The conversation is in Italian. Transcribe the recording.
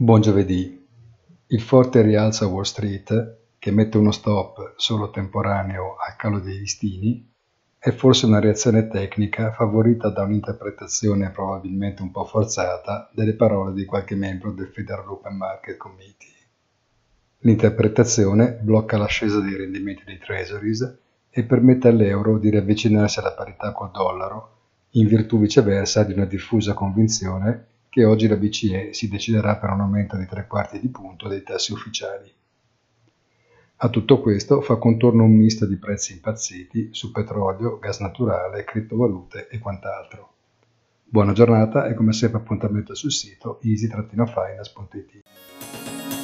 Buon giovedì. Il forte rialza Wall Street, che mette uno stop solo temporaneo al calo dei listini, è forse una reazione tecnica favorita da un'interpretazione probabilmente un po' forzata delle parole di qualche membro del Federal Open Market Committee. L'interpretazione blocca l'ascesa dei rendimenti dei treasuries e permette all'euro di riavvicinarsi alla parità col dollaro, in virtù viceversa di una diffusa convinzione che oggi la BCE si deciderà per un aumento di tre quarti di punto dei tassi ufficiali. A tutto questo fa contorno un misto di prezzi impazziti su petrolio, gas naturale, criptovalute e quant'altro. Buona giornata e come sempre appuntamento sul sito easy-finance.it.